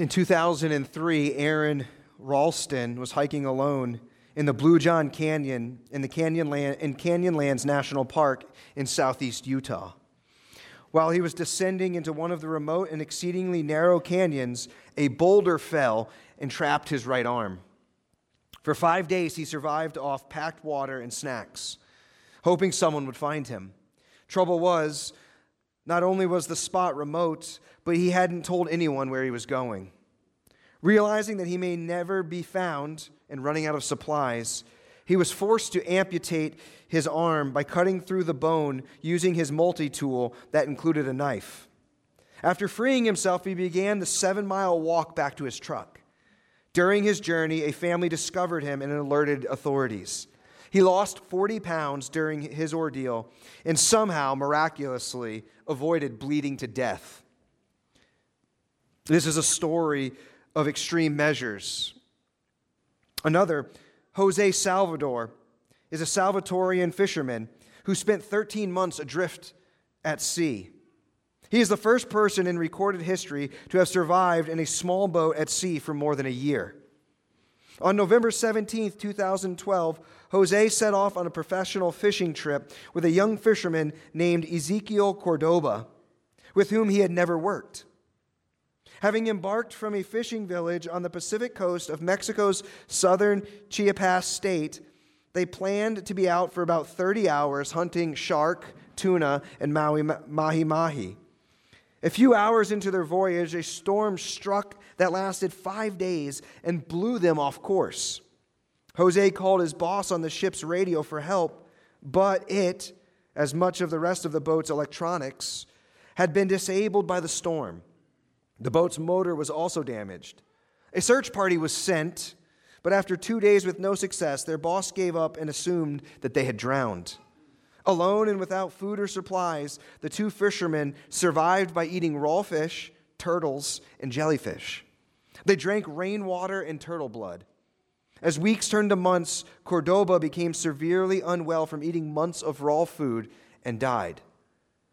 In 2003, Aron Ralston was hiking alone in the Blue John Canyon in the Canyonland, in Canyonlands National Park in southeast Utah. While he was descending into one of the remote and exceedingly narrow canyons, a boulder fell and trapped his right arm. For five days, he survived off packed water and snacks, hoping someone would find him. Trouble was, not only was the spot remote, but he hadn't told anyone where he was going. Realizing that he may never be found and running out of supplies, he was forced to amputate his arm by cutting through the bone using his multi tool that included a knife. After freeing himself, he began the seven mile walk back to his truck. During his journey, a family discovered him and alerted authorities. He lost 40 pounds during his ordeal and somehow, miraculously, avoided bleeding to death. This is a story of extreme measures. Another, Jose Salvador, is a Salvadorian fisherman who spent 13 months adrift at sea. He is the first person in recorded history to have survived in a small boat at sea for more than a year. On November 17, 2012, Jose set off on a professional fishing trip with a young fisherman named Ezekiel Cordoba, with whom he had never worked. Having embarked from a fishing village on the Pacific coast of Mexico's southern Chiapas state, they planned to be out for about 30 hours hunting shark, tuna, and mahi mahi. A few hours into their voyage, a storm struck that lasted five days and blew them off course. Jose called his boss on the ship's radio for help, but it, as much of the rest of the boat's electronics, had been disabled by the storm. The boat's motor was also damaged. A search party was sent, but after two days with no success, their boss gave up and assumed that they had drowned. Alone and without food or supplies, the two fishermen survived by eating raw fish, turtles, and jellyfish. They drank rainwater and turtle blood. As weeks turned to months, Cordoba became severely unwell from eating months of raw food and died.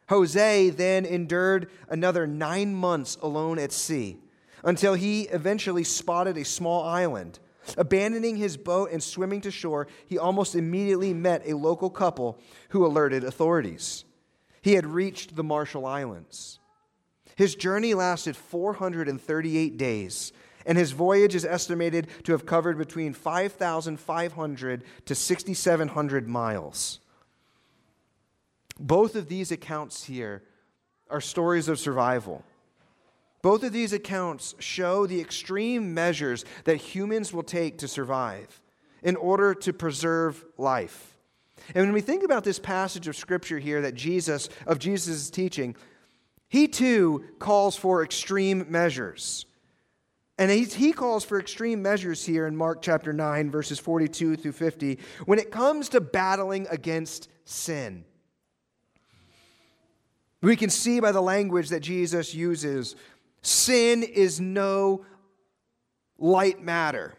Jose then endured another nine months alone at sea until he eventually spotted a small island. Abandoning his boat and swimming to shore, he almost immediately met a local couple who alerted authorities. He had reached the Marshall Islands. His journey lasted 438 days, and his voyage is estimated to have covered between 5,500 to 6,700 miles. Both of these accounts here are stories of survival. Both of these accounts show the extreme measures that humans will take to survive in order to preserve life. And when we think about this passage of scripture here that Jesus of Jesus' teaching, he too calls for extreme measures. And he, he calls for extreme measures here in Mark chapter 9, verses 42 through 50, when it comes to battling against sin. We can see by the language that Jesus uses sin is no light matter.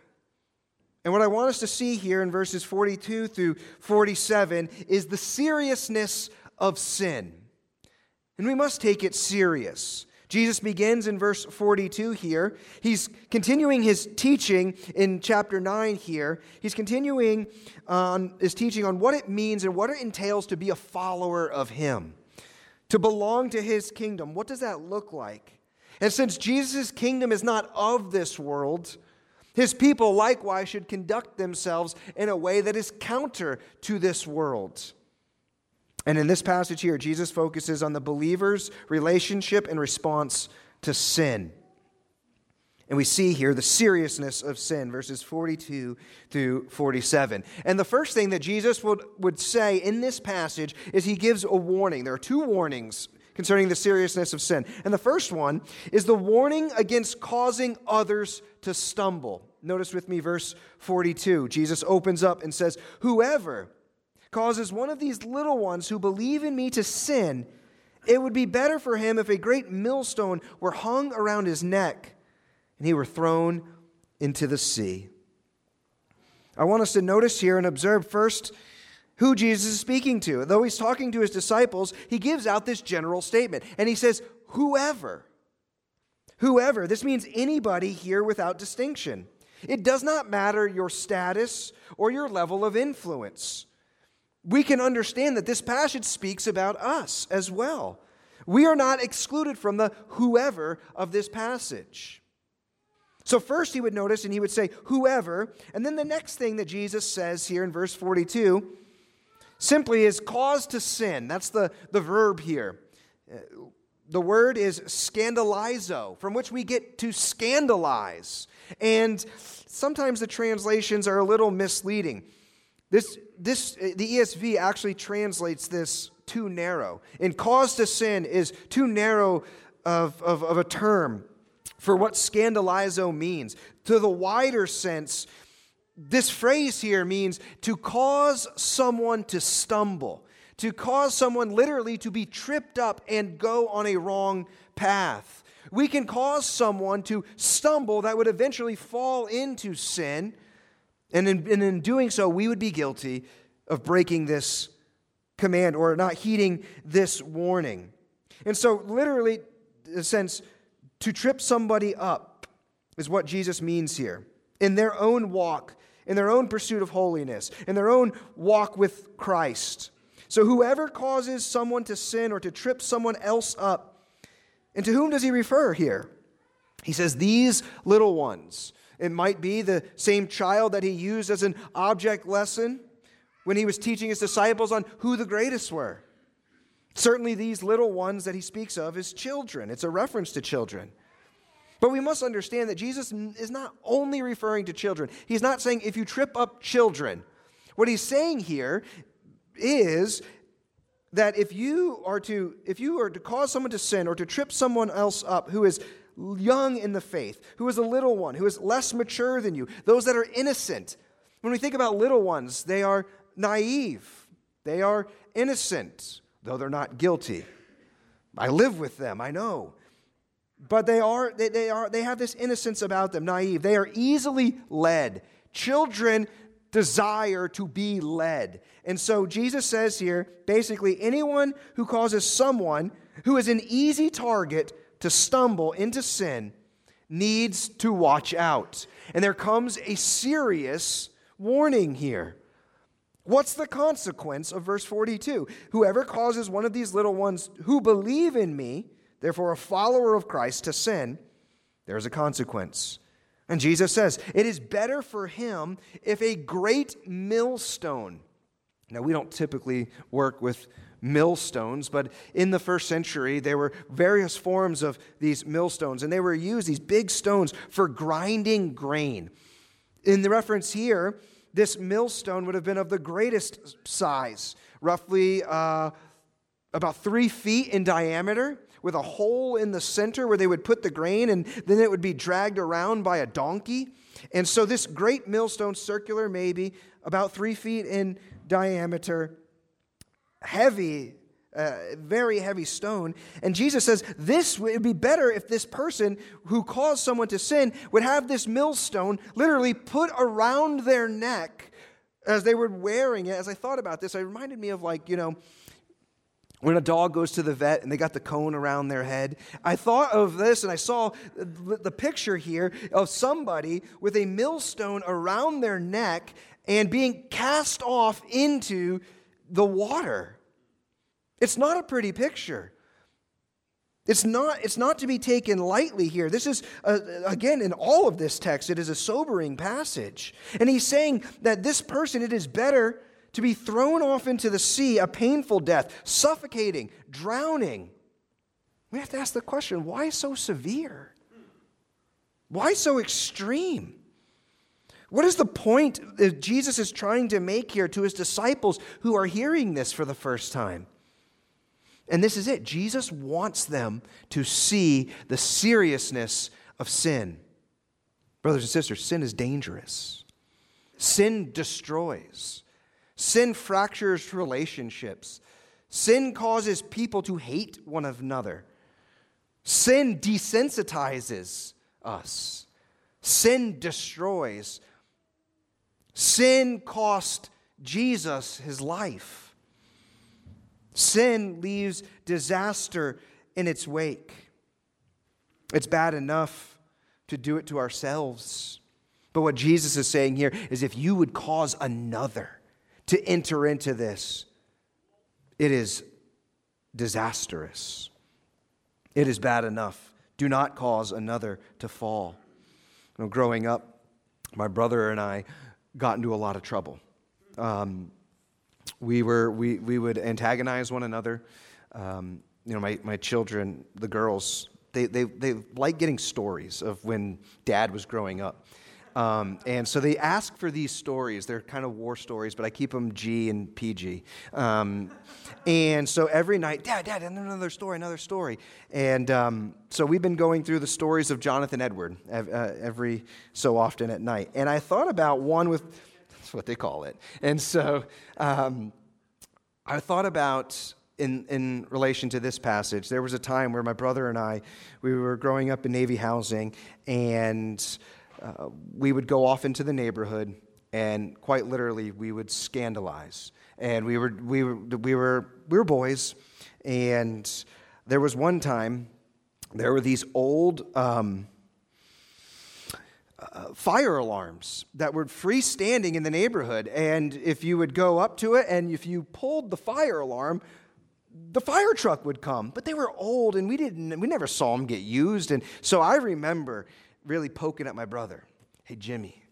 And what I want us to see here in verses 42 through 47 is the seriousness of sin. And we must take it serious. Jesus begins in verse 42 here. He's continuing his teaching in chapter 9 here. He's continuing uh, on his teaching on what it means and what it entails to be a follower of him to belong to his kingdom. What does that look like? And since Jesus' kingdom is not of this world, his people likewise should conduct themselves in a way that is counter to this world. And in this passage here, Jesus focuses on the believer's relationship and response to sin. And we see here the seriousness of sin, verses 42 through 47. And the first thing that Jesus would, would say in this passage is he gives a warning. There are two warnings concerning the seriousness of sin. And the first one is the warning against causing others to stumble. Notice with me verse 42. Jesus opens up and says, Whoever causes one of these little ones who believe in me to sin, it would be better for him if a great millstone were hung around his neck and he were thrown into the sea. I want us to notice here and observe first who Jesus is speaking to. Though he's talking to his disciples, he gives out this general statement. And he says, Whoever. Whoever, this means anybody here without distinction. It does not matter your status or your level of influence. We can understand that this passage speaks about us as well. We are not excluded from the whoever of this passage. So, first he would notice and he would say, whoever. And then the next thing that Jesus says here in verse 42 simply is cause to sin. That's the, the verb here. The word is scandalizo, from which we get to scandalize. And sometimes the translations are a little misleading. This, this, the ESV actually translates this too narrow. And cause to sin is too narrow of, of, of a term for what scandalizo means. To the wider sense, this phrase here means to cause someone to stumble, to cause someone literally to be tripped up and go on a wrong path. We can cause someone to stumble that would eventually fall into sin, and in, and in doing so, we would be guilty of breaking this command or not heeding this warning. And so, literally, sense, to trip somebody up is what Jesus means here. In their own walk, in their own pursuit of holiness, in their own walk with Christ. So, whoever causes someone to sin or to trip someone else up, and to whom does he refer here? He says, These little ones. It might be the same child that he used as an object lesson when he was teaching his disciples on who the greatest were. Certainly, these little ones that he speaks of is children. It's a reference to children. But we must understand that Jesus is not only referring to children. He's not saying if you trip up children. What he's saying here is that if you are to if you are to cause someone to sin or to trip someone else up who is young in the faith, who is a little one, who is less mature than you, those that are innocent. When we think about little ones, they are naive. They are innocent though they're not guilty. I live with them, I know. But they are they, they are they have this innocence about them, naive. They are easily led. Children desire to be led. And so Jesus says here basically anyone who causes someone who is an easy target to stumble into sin needs to watch out. And there comes a serious warning here. What's the consequence of verse 42? Whoever causes one of these little ones who believe in me, therefore a follower of Christ, to sin, there's a consequence. And Jesus says, It is better for him if a great millstone. Now, we don't typically work with millstones, but in the first century, there were various forms of these millstones, and they were used, these big stones, for grinding grain. In the reference here, this millstone would have been of the greatest size, roughly uh, about three feet in diameter, with a hole in the center where they would put the grain, and then it would be dragged around by a donkey. And so, this great millstone, circular maybe, about three feet in diameter, heavy a very heavy stone. And Jesus says, This would be better if this person who caused someone to sin would have this millstone literally put around their neck as they were wearing it. As I thought about this, it reminded me of like, you know, when a dog goes to the vet and they got the cone around their head. I thought of this and I saw the picture here of somebody with a millstone around their neck and being cast off into the water. It's not a pretty picture. It's not, it's not to be taken lightly here. This is, uh, again, in all of this text, it is a sobering passage. And he's saying that this person, it is better to be thrown off into the sea, a painful death, suffocating, drowning. We have to ask the question why so severe? Why so extreme? What is the point that Jesus is trying to make here to his disciples who are hearing this for the first time? And this is it. Jesus wants them to see the seriousness of sin. Brothers and sisters, sin is dangerous. Sin destroys. Sin fractures relationships. Sin causes people to hate one another. Sin desensitizes us. Sin destroys. Sin cost Jesus his life. Sin leaves disaster in its wake. It's bad enough to do it to ourselves. But what Jesus is saying here is if you would cause another to enter into this, it is disastrous. It is bad enough. Do not cause another to fall. You know, growing up, my brother and I got into a lot of trouble. Um, we, were, we, we would antagonize one another. Um, you know, my, my children, the girls, they, they, they like getting stories of when dad was growing up. Um, and so they ask for these stories. They're kind of war stories, but I keep them G and PG. Um, and so every night, Dad, Dad, another story, another story. And um, so we've been going through the stories of Jonathan Edward uh, every so often at night. And I thought about one with, that's what they call it. And so um, I thought about in, in relation to this passage. There was a time where my brother and I, we were growing up in Navy housing, and uh, we would go off into the neighborhood, and quite literally, we would scandalize. And we were, we were, we were, we were boys, and there was one time, there were these old um, uh, fire alarms that were freestanding in the neighborhood. And if you would go up to it and if you pulled the fire alarm, the fire truck would come, but they were old and we didn't we never saw them get used and so I remember really poking at my brother. Hey Jimmy,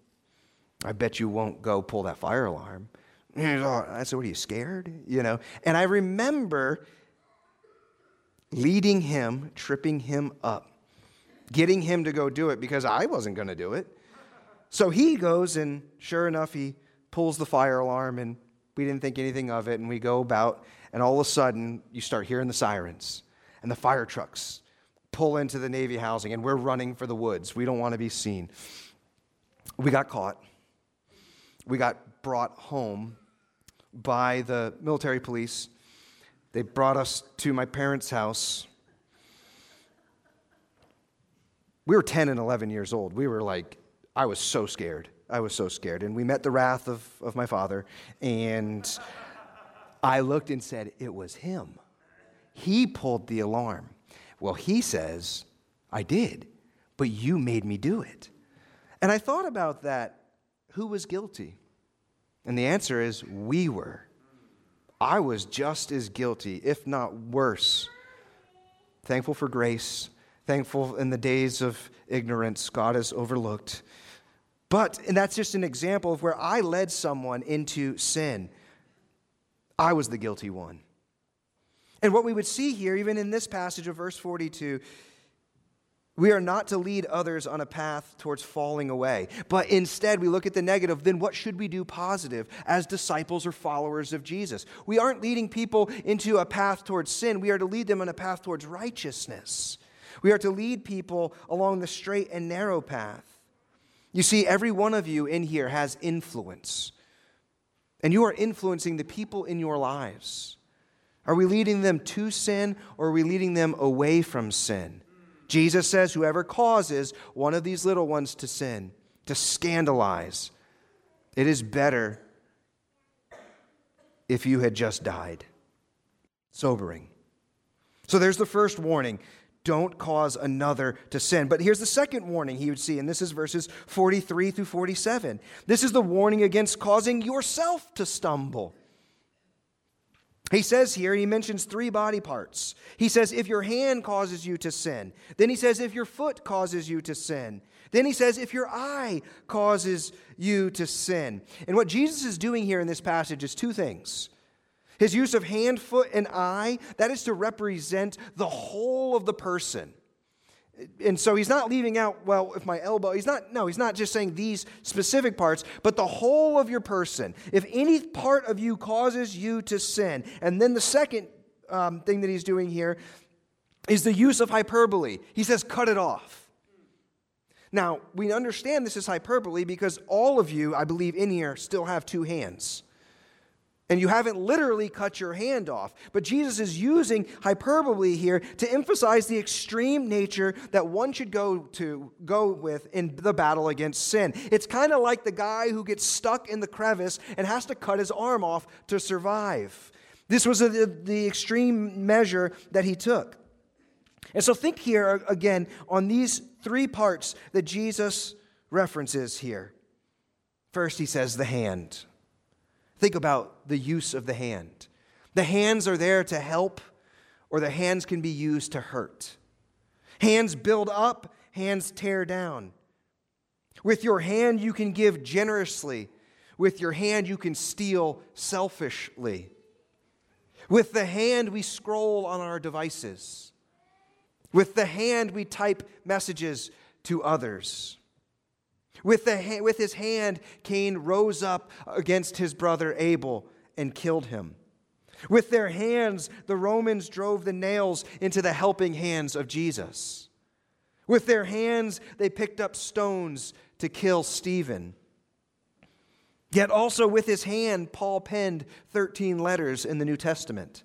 I bet you won't go pull that fire alarm. I said, What are you scared? You know? And I remember leading him, tripping him up, getting him to go do it because I wasn't going to do it. So he goes, and sure enough, he pulls the fire alarm, and we didn't think anything of it. And we go about and all of a sudden, you start hearing the sirens and the fire trucks pull into the Navy housing, and we're running for the woods. We don't want to be seen. We got caught. We got brought home by the military police. They brought us to my parents' house. We were 10 and 11 years old. We were like, I was so scared. I was so scared. And we met the wrath of, of my father, and I looked and said, It was him. He pulled the alarm. Well, he says, I did, but you made me do it. And I thought about that. Who was guilty? And the answer is, we were. I was just as guilty, if not worse. Thankful for grace, thankful in the days of ignorance, God has overlooked. But, and that's just an example of where I led someone into sin. I was the guilty one. And what we would see here, even in this passage of verse 42, we are not to lead others on a path towards falling away, but instead we look at the negative. Then what should we do positive as disciples or followers of Jesus? We aren't leading people into a path towards sin, we are to lead them on a path towards righteousness. We are to lead people along the straight and narrow path. You see, every one of you in here has influence. And you are influencing the people in your lives. Are we leading them to sin or are we leading them away from sin? Jesus says, Whoever causes one of these little ones to sin, to scandalize, it is better if you had just died. Sobering. So there's the first warning don't cause another to sin. But here's the second warning he would see, and this is verses 43 through 47. This is the warning against causing yourself to stumble. He says here, he mentions three body parts. He says, if your hand causes you to sin. Then he says, if your foot causes you to sin. Then he says, if your eye causes you to sin. And what Jesus is doing here in this passage is two things. His use of hand, foot, and eye, that is to represent the whole of the person. And so he's not leaving out, well, if my elbow, he's not, no, he's not just saying these specific parts, but the whole of your person. If any part of you causes you to sin. And then the second um, thing that he's doing here is the use of hyperbole. He says, cut it off. Now, we understand this is hyperbole because all of you, I believe, in here still have two hands. And you haven't literally cut your hand off. But Jesus is using hyperbole here to emphasize the extreme nature that one should go to go with in the battle against sin. It's kind of like the guy who gets stuck in the crevice and has to cut his arm off to survive. This was a, the extreme measure that he took. And so think here again on these three parts that Jesus references here. First, he says the hand. Think about the use of the hand. The hands are there to help, or the hands can be used to hurt. Hands build up, hands tear down. With your hand, you can give generously. With your hand, you can steal selfishly. With the hand, we scroll on our devices. With the hand, we type messages to others. With, the, with his hand, Cain rose up against his brother Abel and killed him. With their hands, the Romans drove the nails into the helping hands of Jesus. With their hands, they picked up stones to kill Stephen. Yet also with his hand, Paul penned 13 letters in the New Testament.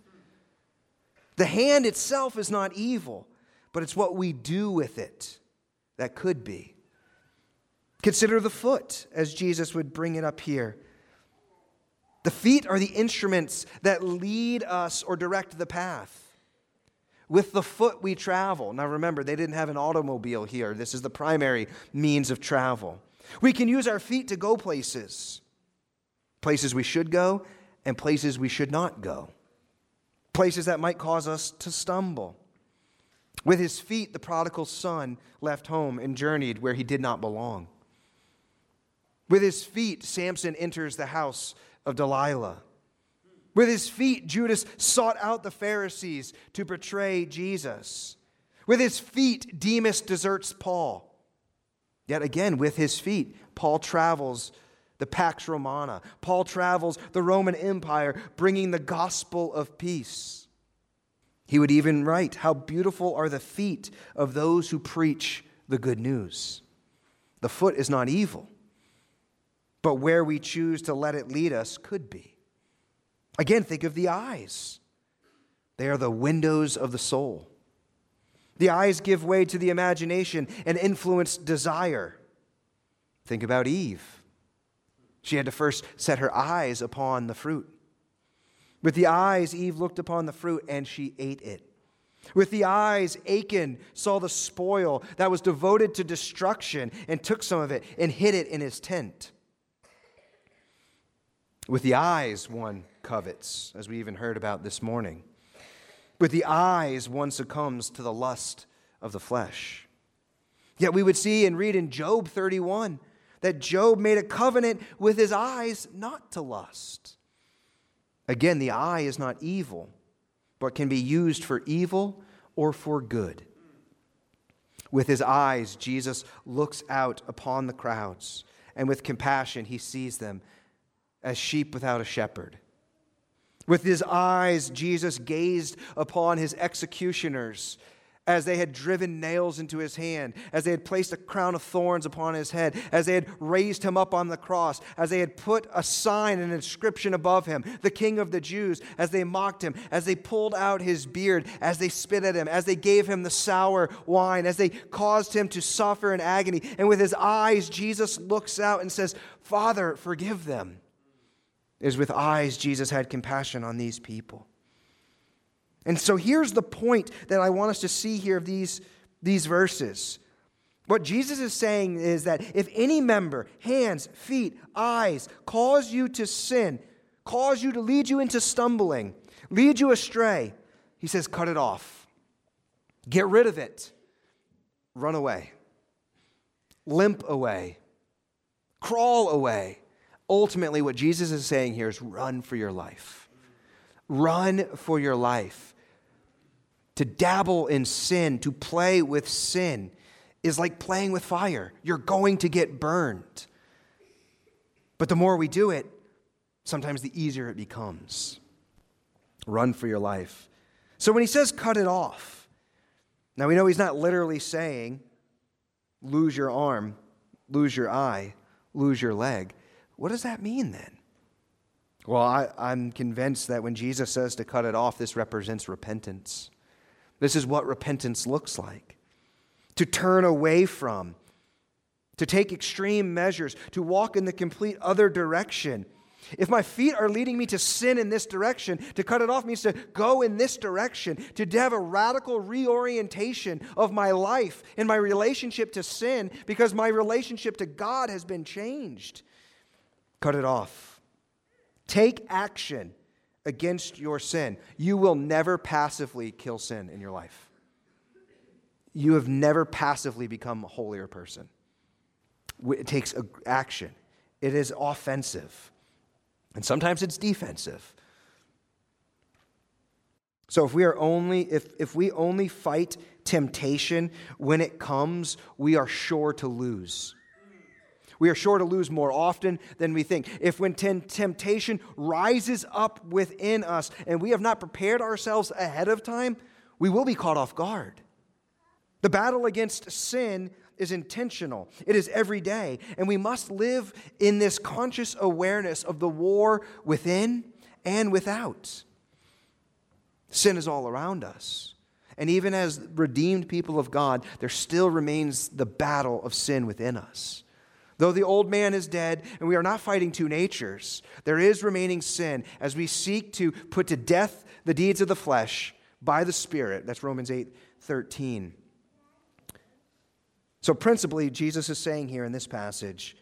The hand itself is not evil, but it's what we do with it that could be. Consider the foot, as Jesus would bring it up here. The feet are the instruments that lead us or direct the path. With the foot we travel. Now remember, they didn't have an automobile here. This is the primary means of travel. We can use our feet to go places places we should go and places we should not go, places that might cause us to stumble. With his feet, the prodigal son left home and journeyed where he did not belong. With his feet, Samson enters the house of Delilah. With his feet, Judas sought out the Pharisees to betray Jesus. With his feet, Demas deserts Paul. Yet again, with his feet, Paul travels the Pax Romana. Paul travels the Roman Empire, bringing the gospel of peace. He would even write, How beautiful are the feet of those who preach the good news. The foot is not evil, but where we choose to let it lead us could be. Again, think of the eyes. They are the windows of the soul. The eyes give way to the imagination and influence desire. Think about Eve. She had to first set her eyes upon the fruit. With the eyes, Eve looked upon the fruit and she ate it. With the eyes, Achan saw the spoil that was devoted to destruction and took some of it and hid it in his tent. With the eyes, one covets, as we even heard about this morning. With the eyes, one succumbs to the lust of the flesh. Yet we would see and read in Job 31 that Job made a covenant with his eyes not to lust. Again, the eye is not evil, but can be used for evil or for good. With his eyes, Jesus looks out upon the crowds, and with compassion, he sees them as sheep without a shepherd. With his eyes, Jesus gazed upon his executioners as they had driven nails into his hand, as they had placed a crown of thorns upon his head, as they had raised him up on the cross, as they had put a sign, an inscription above him, the King of the Jews, as they mocked him, as they pulled out his beard, as they spit at him, as they gave him the sour wine, as they caused him to suffer in agony. And with his eyes, Jesus looks out and says, Father, forgive them is with eyes, Jesus had compassion on these people. And so here's the point that I want us to see here of these, these verses. What Jesus is saying is that if any member, hands, feet, eyes, cause you to sin, cause you to lead you into stumbling, lead you astray, he says, cut it off. Get rid of it. Run away. Limp away. Crawl away ultimately, what Jesus is saying here is run for your life. Run for your life. To dabble in sin, to play with sin, is like playing with fire. You're going to get burned. But the more we do it, sometimes the easier it becomes. Run for your life. So when he says cut it off, now we know he's not literally saying lose your arm, lose your eye, lose your leg. What does that mean then? Well, I, am convinced that when Jesus says to cut it off, this represents repentance. This is what repentance looks like to turn away from, to take extreme measures, to walk in the complete other direction. If my feet are leading me to sin in this direction, to cut it off means to go in this direction, to have a radical reorientation of my life and my relationship to sin because my relationship to God has been changed. Cut it off. Take action against your sin. You will never passively kill sin in your life. You have never passively become a holier person. It takes action, it is offensive, and sometimes it's defensive. So if we are only if, if we only fight temptation when it comes, we are sure to lose. We are sure to lose more often than we think. If when temptation rises up within us and we have not prepared ourselves ahead of time, we will be caught off guard. The battle against sin is intentional, it is every day, and we must live in this conscious awareness of the war within and without. Sin is all around us. And even as redeemed people of God, there still remains the battle of sin within us. Though the old man is dead and we are not fighting two natures, there is remaining sin as we seek to put to death the deeds of the flesh by the Spirit. That's Romans 8 13. So, principally, Jesus is saying here in this passage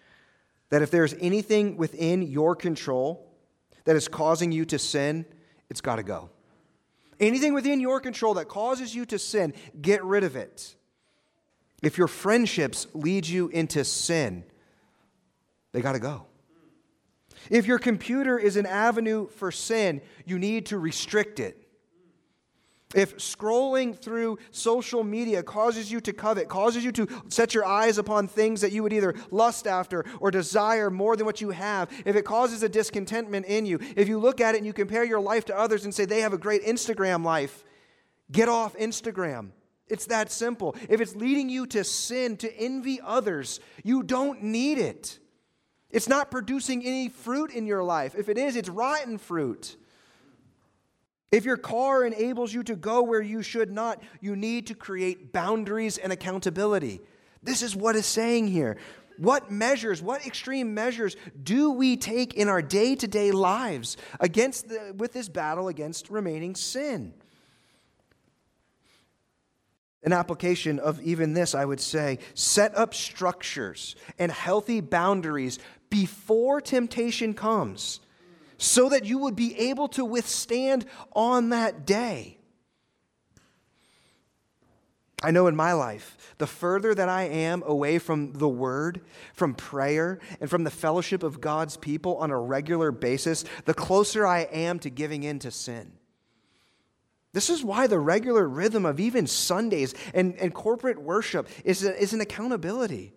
that if there's anything within your control that is causing you to sin, it's got to go. Anything within your control that causes you to sin, get rid of it. If your friendships lead you into sin, they got to go. If your computer is an avenue for sin, you need to restrict it. If scrolling through social media causes you to covet, causes you to set your eyes upon things that you would either lust after or desire more than what you have, if it causes a discontentment in you, if you look at it and you compare your life to others and say they have a great Instagram life, get off Instagram. It's that simple. If it's leading you to sin, to envy others, you don't need it. It's not producing any fruit in your life. If it is, it's rotten fruit. If your car enables you to go where you should not, you need to create boundaries and accountability. This is what is saying here. What measures, what extreme measures do we take in our day to day lives against the, with this battle against remaining sin? An application of even this, I would say, set up structures and healthy boundaries before temptation comes so that you would be able to withstand on that day. I know in my life, the further that I am away from the Word, from prayer, and from the fellowship of God's people on a regular basis, the closer I am to giving in to sin. This is why the regular rhythm of even Sundays and, and corporate worship is, a, is an accountability.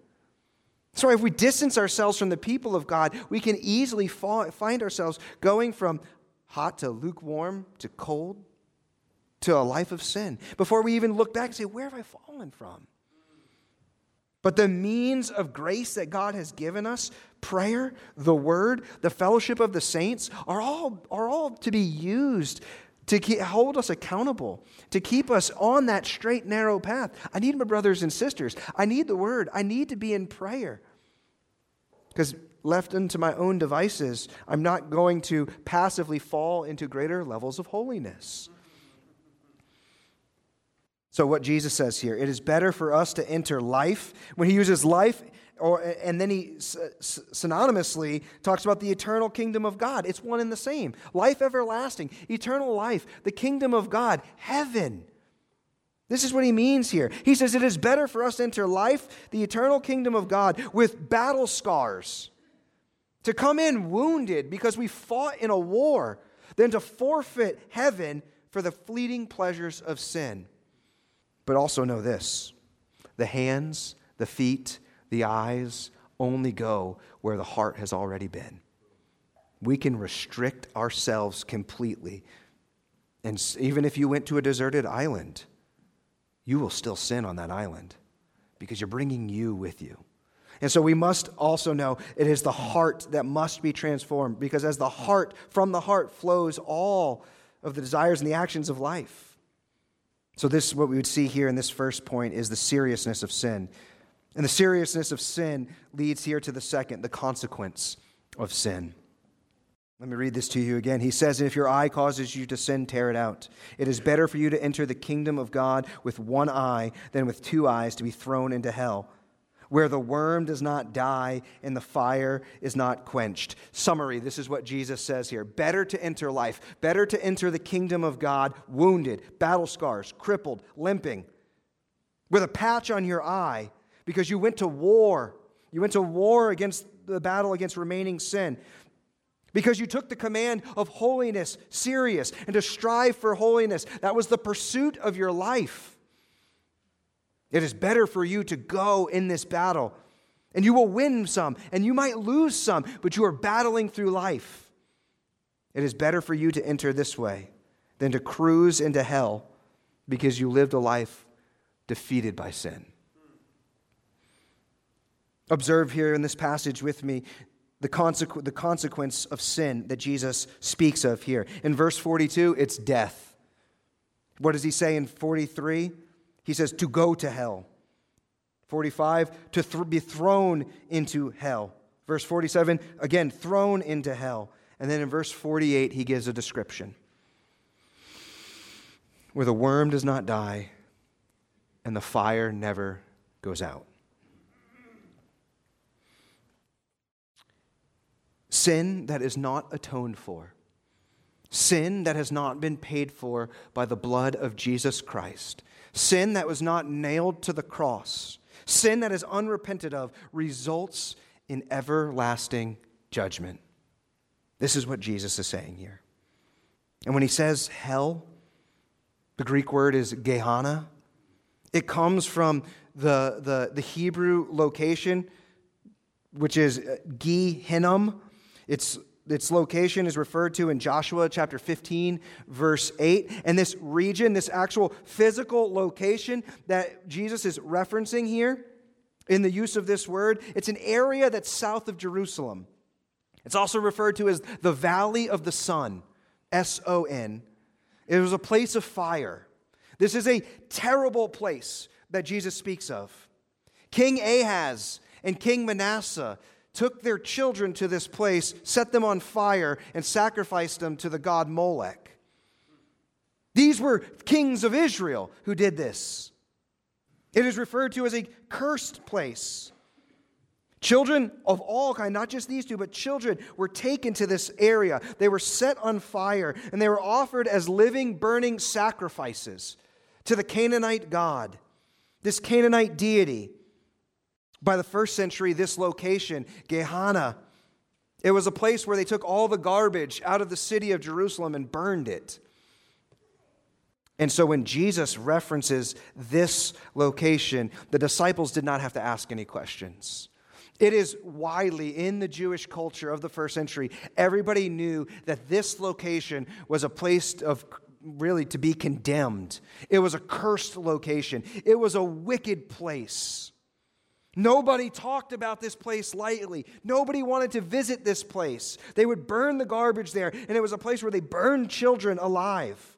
So, if we distance ourselves from the people of God, we can easily fall, find ourselves going from hot to lukewarm to cold to a life of sin before we even look back and say, Where have I fallen from? But the means of grace that God has given us, prayer, the word, the fellowship of the saints, are all, are all to be used to keep, hold us accountable, to keep us on that straight, narrow path. I need my brothers and sisters. I need the word. I need to be in prayer. Because left into my own devices, I'm not going to passively fall into greater levels of holiness. So, what Jesus says here, it is better for us to enter life. When he uses life, or, and then he synonymously talks about the eternal kingdom of God. It's one and the same life everlasting, eternal life, the kingdom of God, heaven. This is what he means here. He says it is better for us to enter life, the eternal kingdom of God, with battle scars, to come in wounded because we fought in a war, than to forfeit heaven for the fleeting pleasures of sin. But also know this the hands, the feet, the eyes only go where the heart has already been. We can restrict ourselves completely. And even if you went to a deserted island, you will still sin on that island because you're bringing you with you. And so we must also know it is the heart that must be transformed because as the heart, from the heart flows all of the desires and the actions of life. So, this, what we would see here in this first point, is the seriousness of sin. And the seriousness of sin leads here to the second, the consequence of sin. Let me read this to you again. He says, If your eye causes you to sin, tear it out. It is better for you to enter the kingdom of God with one eye than with two eyes to be thrown into hell, where the worm does not die and the fire is not quenched. Summary this is what Jesus says here Better to enter life, better to enter the kingdom of God wounded, battle scars, crippled, limping, with a patch on your eye because you went to war. You went to war against the battle against remaining sin because you took the command of holiness serious and to strive for holiness. That was the pursuit of your life. It is better for you to go in this battle, and you will win some, and you might lose some, but you are battling through life. It is better for you to enter this way than to cruise into hell because you lived a life defeated by sin. Observe here in this passage with me the, consequ- the consequence of sin that Jesus speaks of here. In verse 42, it's death. What does he say in 43? He says, to go to hell. 45, to th- be thrown into hell. Verse 47, again, thrown into hell. And then in verse 48, he gives a description where the worm does not die and the fire never goes out. Sin that is not atoned for, sin that has not been paid for by the blood of Jesus Christ, sin that was not nailed to the cross, sin that is unrepented of, results in everlasting judgment. This is what Jesus is saying here. And when he says hell, the Greek word is Gehenna. It comes from the, the, the Hebrew location, which is Gehinnom, its, its location is referred to in Joshua chapter 15, verse 8. And this region, this actual physical location that Jesus is referencing here in the use of this word, it's an area that's south of Jerusalem. It's also referred to as the Valley of the Son, S O N. It was a place of fire. This is a terrible place that Jesus speaks of. King Ahaz and King Manasseh took their children to this place, set them on fire, and sacrificed them to the god Molech. These were kings of Israel who did this. It is referred to as a cursed place. Children of all kind, not just these two, but children were taken to this area. They were set on fire and they were offered as living, burning sacrifices to the Canaanite god, this Canaanite deity. By the first century, this location, Gehenna, it was a place where they took all the garbage out of the city of Jerusalem and burned it. And so when Jesus references this location, the disciples did not have to ask any questions. It is widely in the Jewish culture of the first century, everybody knew that this location was a place of really to be condemned. It was a cursed location, it was a wicked place. Nobody talked about this place lightly. Nobody wanted to visit this place. They would burn the garbage there, and it was a place where they burned children alive.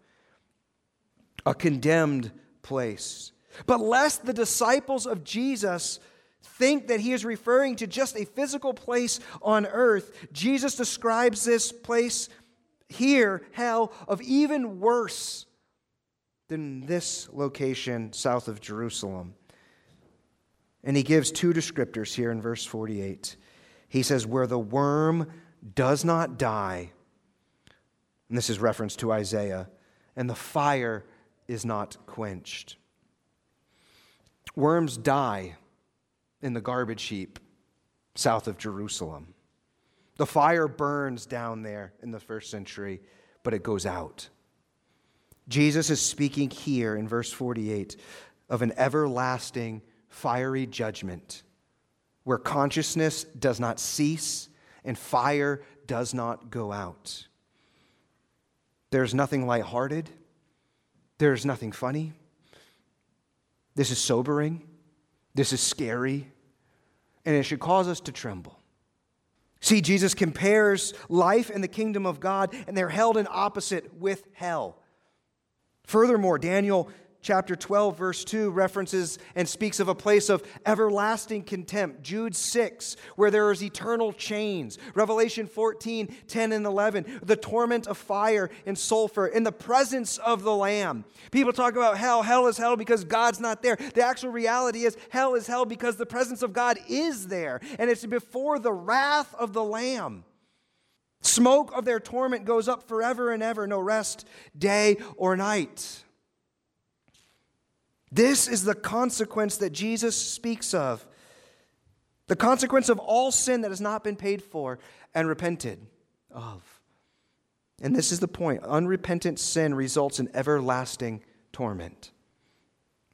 A condemned place. But lest the disciples of Jesus think that he is referring to just a physical place on earth, Jesus describes this place here, hell, of even worse than this location south of Jerusalem. And he gives two descriptors here in verse 48. He says, Where the worm does not die, and this is reference to Isaiah, and the fire is not quenched. Worms die in the garbage heap south of Jerusalem. The fire burns down there in the first century, but it goes out. Jesus is speaking here in verse 48 of an everlasting fiery judgment where consciousness does not cease and fire does not go out. There's nothing lighthearted. There's nothing funny. This is sobering. This is scary. And it should cause us to tremble. See, Jesus compares life and the kingdom of God, and they're held in opposite with hell. Furthermore, Daniel chapter 12, verse 2 references and speaks of a place of everlasting contempt. Jude 6, where there is eternal chains. Revelation 14, 10 and 11, the torment of fire and sulfur in the presence of the Lamb. People talk about hell. Hell is hell because God's not there. The actual reality is hell is hell because the presence of God is there, and it's before the wrath of the Lamb. Smoke of their torment goes up forever and ever, no rest, day or night. This is the consequence that Jesus speaks of the consequence of all sin that has not been paid for and repented of. And this is the point unrepentant sin results in everlasting torment.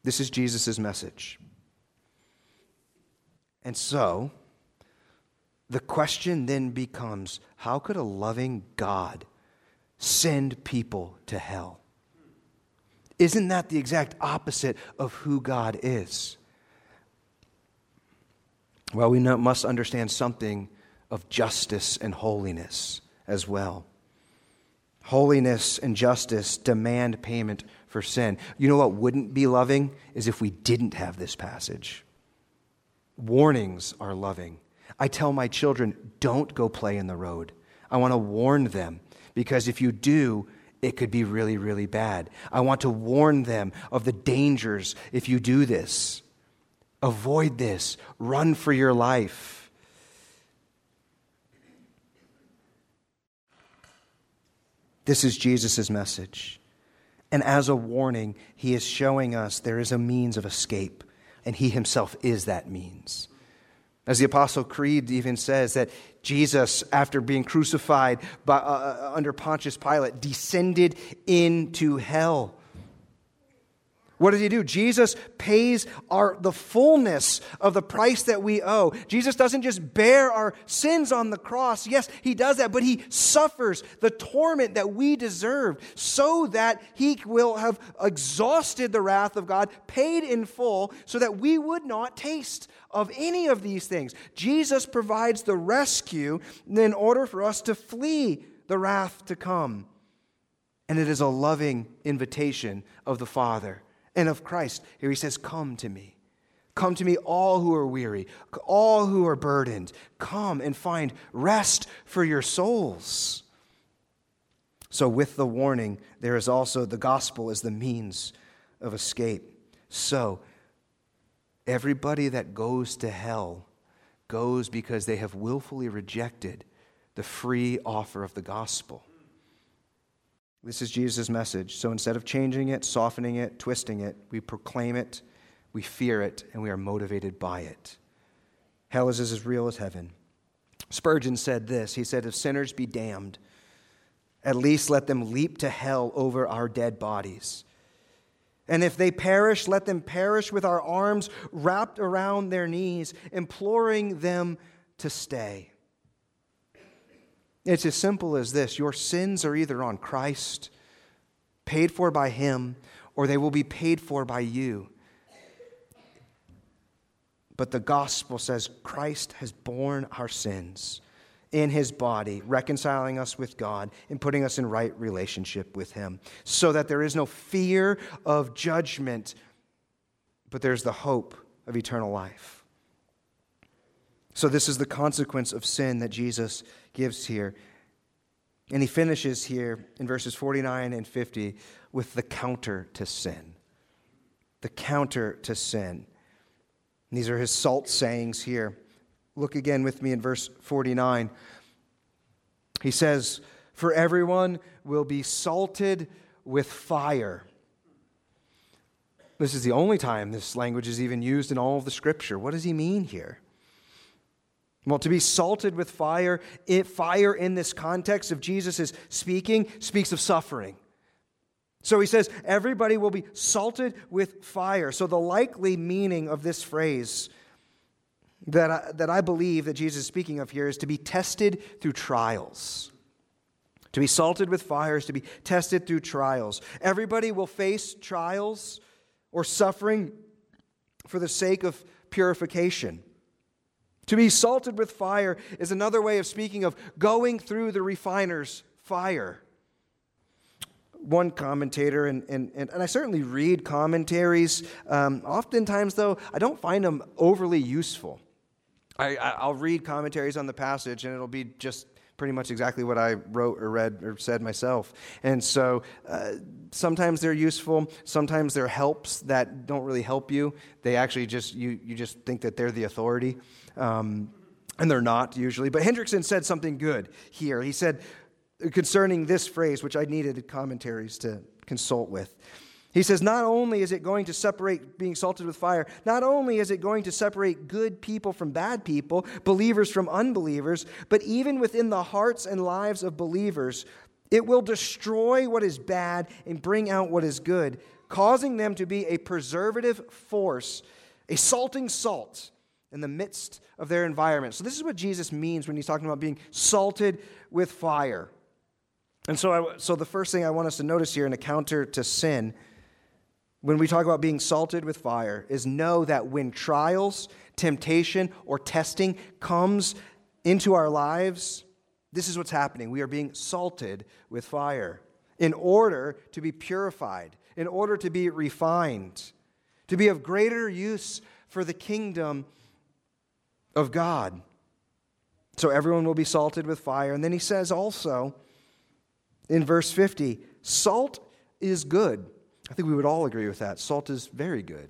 This is Jesus' message. And so, the question then becomes how could a loving God send people to hell? Isn't that the exact opposite of who God is? Well, we must understand something of justice and holiness as well. Holiness and justice demand payment for sin. You know what wouldn't be loving is if we didn't have this passage. Warnings are loving. I tell my children, don't go play in the road. I want to warn them because if you do, it could be really, really bad. I want to warn them of the dangers if you do this. Avoid this. Run for your life. This is Jesus' message. And as a warning, he is showing us there is a means of escape, and he himself is that means. As the Apostle Creed even says, that Jesus, after being crucified by, uh, uh, under Pontius Pilate, descended into hell. What does he do? Jesus pays our, the fullness of the price that we owe. Jesus doesn't just bear our sins on the cross. Yes, he does that, but he suffers the torment that we deserve so that he will have exhausted the wrath of God, paid in full, so that we would not taste of any of these things. Jesus provides the rescue in order for us to flee the wrath to come. And it is a loving invitation of the Father and of Christ. Here he says, Come to me. Come to me, all who are weary, all who are burdened. Come and find rest for your souls. So, with the warning, there is also the gospel as the means of escape. So, everybody that goes to hell goes because they have willfully rejected the free offer of the gospel. This is Jesus' message. So instead of changing it, softening it, twisting it, we proclaim it, we fear it, and we are motivated by it. Hell is as real as heaven. Spurgeon said this He said, If sinners be damned, at least let them leap to hell over our dead bodies. And if they perish, let them perish with our arms wrapped around their knees, imploring them to stay. It's as simple as this your sins are either on Christ, paid for by Him, or they will be paid for by you. But the gospel says Christ has borne our sins in his body, reconciling us with God and putting us in right relationship with him, so that there is no fear of judgment, but there's the hope of eternal life. So, this is the consequence of sin that Jesus gives here. And he finishes here in verses 49 and 50 with the counter to sin. The counter to sin. And these are his salt sayings here. Look again with me in verse 49. He says, For everyone will be salted with fire. This is the only time this language is even used in all of the scripture. What does he mean here? Well, to be salted with fire, it, fire in this context of Jesus' is speaking speaks of suffering. So he says, everybody will be salted with fire. So the likely meaning of this phrase that I, that I believe that Jesus is speaking of here is to be tested through trials. To be salted with fire is to be tested through trials. Everybody will face trials or suffering for the sake of purification. To be salted with fire is another way of speaking of going through the refiner's fire. one commentator, and, and, and, I certainly read commentaries. Um, oftentimes, though, I don't find them overly useful. I, I'll read commentaries on the passage, and it'll be just pretty much exactly what I wrote or read or said myself. And so uh, sometimes they're useful, sometimes they're helps that don't really help you. They actually just, you, you just think that they're the authority. Um, and they're not usually. But Hendriksen said something good here. He said concerning this phrase, which I needed commentaries to consult with. He says, not only is it going to separate being salted with fire, not only is it going to separate good people from bad people, believers from unbelievers, but even within the hearts and lives of believers, it will destroy what is bad and bring out what is good, causing them to be a preservative force, a salting salt in the midst of their environment. So, this is what Jesus means when he's talking about being salted with fire. And so, I, so the first thing I want us to notice here in a counter to sin when we talk about being salted with fire is know that when trials, temptation, or testing comes into our lives, this is what's happening. We are being salted with fire in order to be purified, in order to be refined, to be of greater use for the kingdom of God. So everyone will be salted with fire. And then he says also in verse 50 salt is good. I think we would all agree with that. Salt is very good.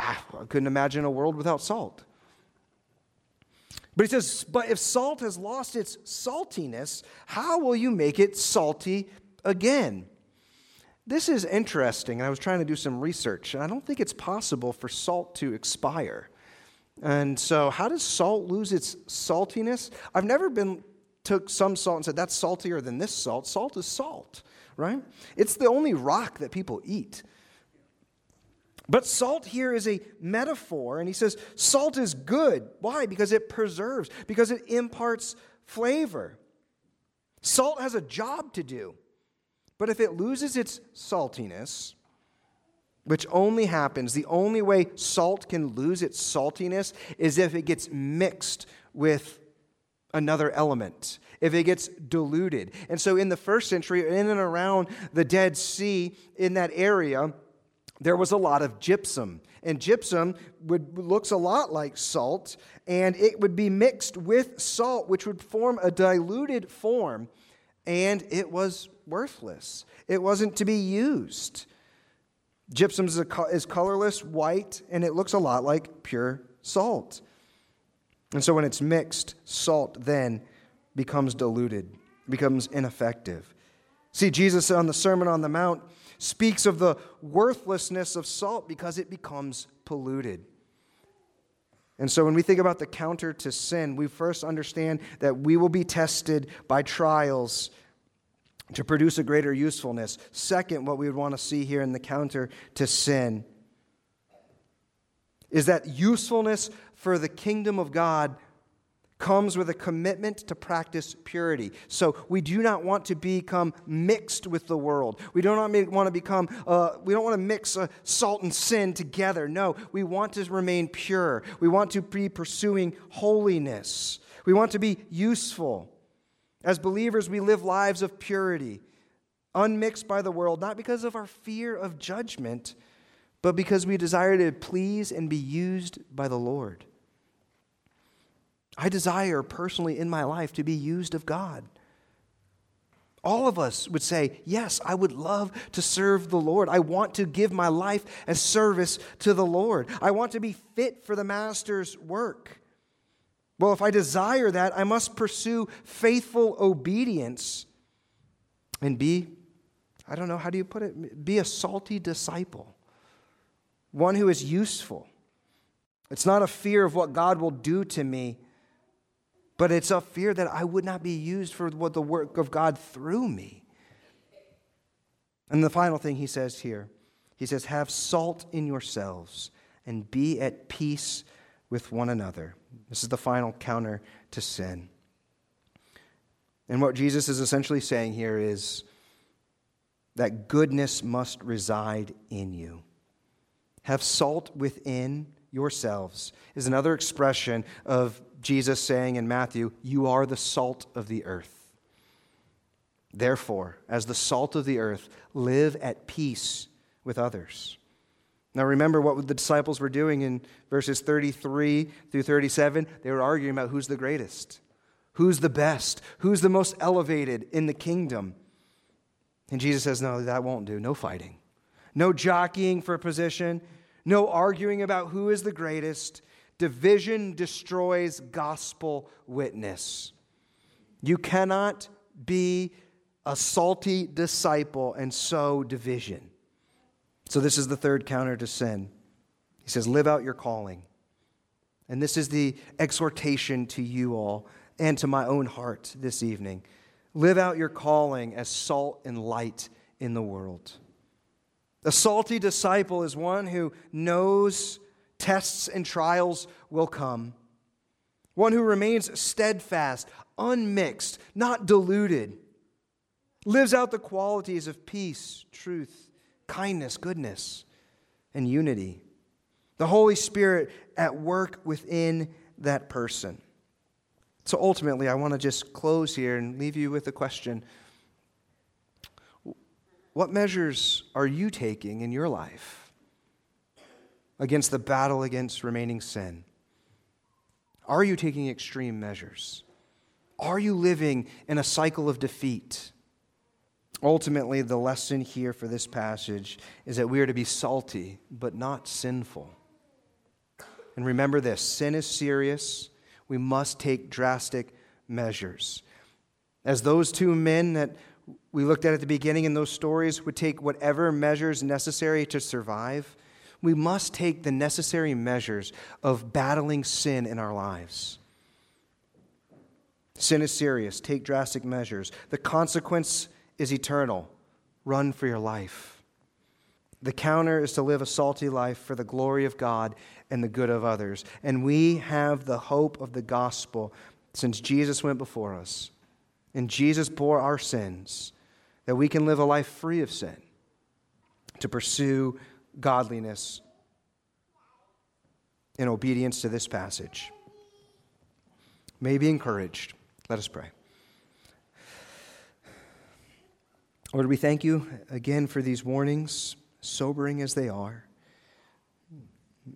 Ah, I couldn't imagine a world without salt. But he says, But if salt has lost its saltiness, how will you make it salty again? This is interesting. I was trying to do some research, and I don't think it's possible for salt to expire. And so, how does salt lose its saltiness? I've never been took some salt and said that's saltier than this salt. Salt is salt right? It's the only rock that people eat. But salt here is a metaphor, and he says salt is good. Why? Because it preserves, because it imparts flavor. Salt has a job to do. But if it loses its saltiness, which only happens, the only way salt can lose its saltiness is if it gets mixed with another element if it gets diluted. And so, in the first century, in and around the Dead Sea, in that area, there was a lot of gypsum. And gypsum would, looks a lot like salt, and it would be mixed with salt, which would form a diluted form, and it was worthless. It wasn't to be used. Gypsum is, is colorless, white, and it looks a lot like pure salt. And so when it's mixed, salt then becomes diluted, becomes ineffective. See, Jesus on the Sermon on the Mount speaks of the worthlessness of salt because it becomes polluted. And so when we think about the counter to sin, we first understand that we will be tested by trials to produce a greater usefulness. Second, what we would want to see here in the counter to sin is that usefulness for the kingdom of God comes with a commitment to practice purity. So we do not want to become mixed with the world. We do not want to become, uh, we don't want to mix uh, salt and sin together. No, we want to remain pure. We want to be pursuing holiness. We want to be useful. As believers, we live lives of purity, unmixed by the world, not because of our fear of judgment, but because we desire to please and be used by the Lord. I desire personally in my life to be used of God. All of us would say, Yes, I would love to serve the Lord. I want to give my life as service to the Lord. I want to be fit for the Master's work. Well, if I desire that, I must pursue faithful obedience and be, I don't know, how do you put it? Be a salty disciple, one who is useful. It's not a fear of what God will do to me but it's a fear that I would not be used for what the work of God through me. And the final thing he says here he says, Have salt in yourselves and be at peace with one another. This is the final counter to sin. And what Jesus is essentially saying here is that goodness must reside in you. Have salt within yourselves is another expression of Jesus saying in Matthew, You are the salt of the earth. Therefore, as the salt of the earth, live at peace with others. Now, remember what the disciples were doing in verses 33 through 37? They were arguing about who's the greatest, who's the best, who's the most elevated in the kingdom. And Jesus says, No, that won't do. No fighting, no jockeying for position, no arguing about who is the greatest. Division destroys gospel witness. You cannot be a salty disciple and sow division. So, this is the third counter to sin. He says, Live out your calling. And this is the exhortation to you all and to my own heart this evening. Live out your calling as salt and light in the world. A salty disciple is one who knows tests and trials will come, one who remains steadfast, unmixed, not diluted lives out the qualities of peace, truth, kindness, goodness, and unity. The Holy Spirit at work within that person. So ultimately, I want to just close here and leave you with a question. What measures are you taking in your life against the battle against remaining sin? Are you taking extreme measures? Are you living in a cycle of defeat? Ultimately, the lesson here for this passage is that we are to be salty, but not sinful. And remember this sin is serious. We must take drastic measures. As those two men that we looked at at the beginning in those stories would take whatever measures necessary to survive, we must take the necessary measures of battling sin in our lives. Sin is serious. Take drastic measures. The consequence is eternal. Run for your life. The counter is to live a salty life for the glory of God and the good of others. And we have the hope of the gospel since Jesus went before us and Jesus bore our sins, that we can live a life free of sin to pursue godliness in obedience to this passage. May be encouraged. Let us pray. Lord, we thank you again for these warnings, sobering as they are.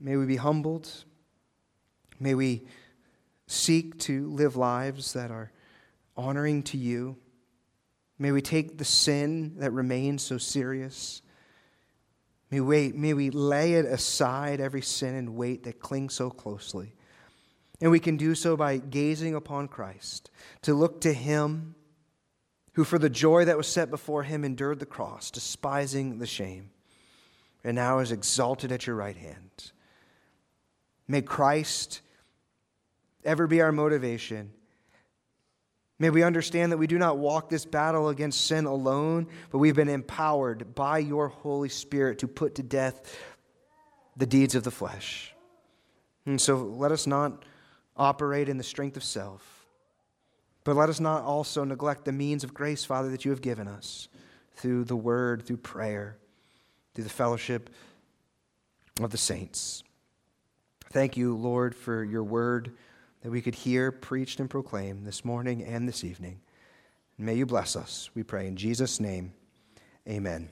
May we be humbled. May we seek to live lives that are honoring to you. May we take the sin that remains so serious. May we, may we lay it aside, every sin and weight that clings so closely. And we can do so by gazing upon Christ, to look to Him who for the joy that was set before him endured the cross, despising the shame, and now is exalted at your right hand. May Christ ever be our motivation. May we understand that we do not walk this battle against sin alone, but we've been empowered by your Holy Spirit to put to death the deeds of the flesh. And so let us not operate in the strength of self but let us not also neglect the means of grace, Father, that you have given us through the word, through prayer, through the fellowship of the saints. Thank you, Lord, for your word that we could hear preached and proclaimed this morning and this evening. may you bless us, we pray. In Jesus' name, amen.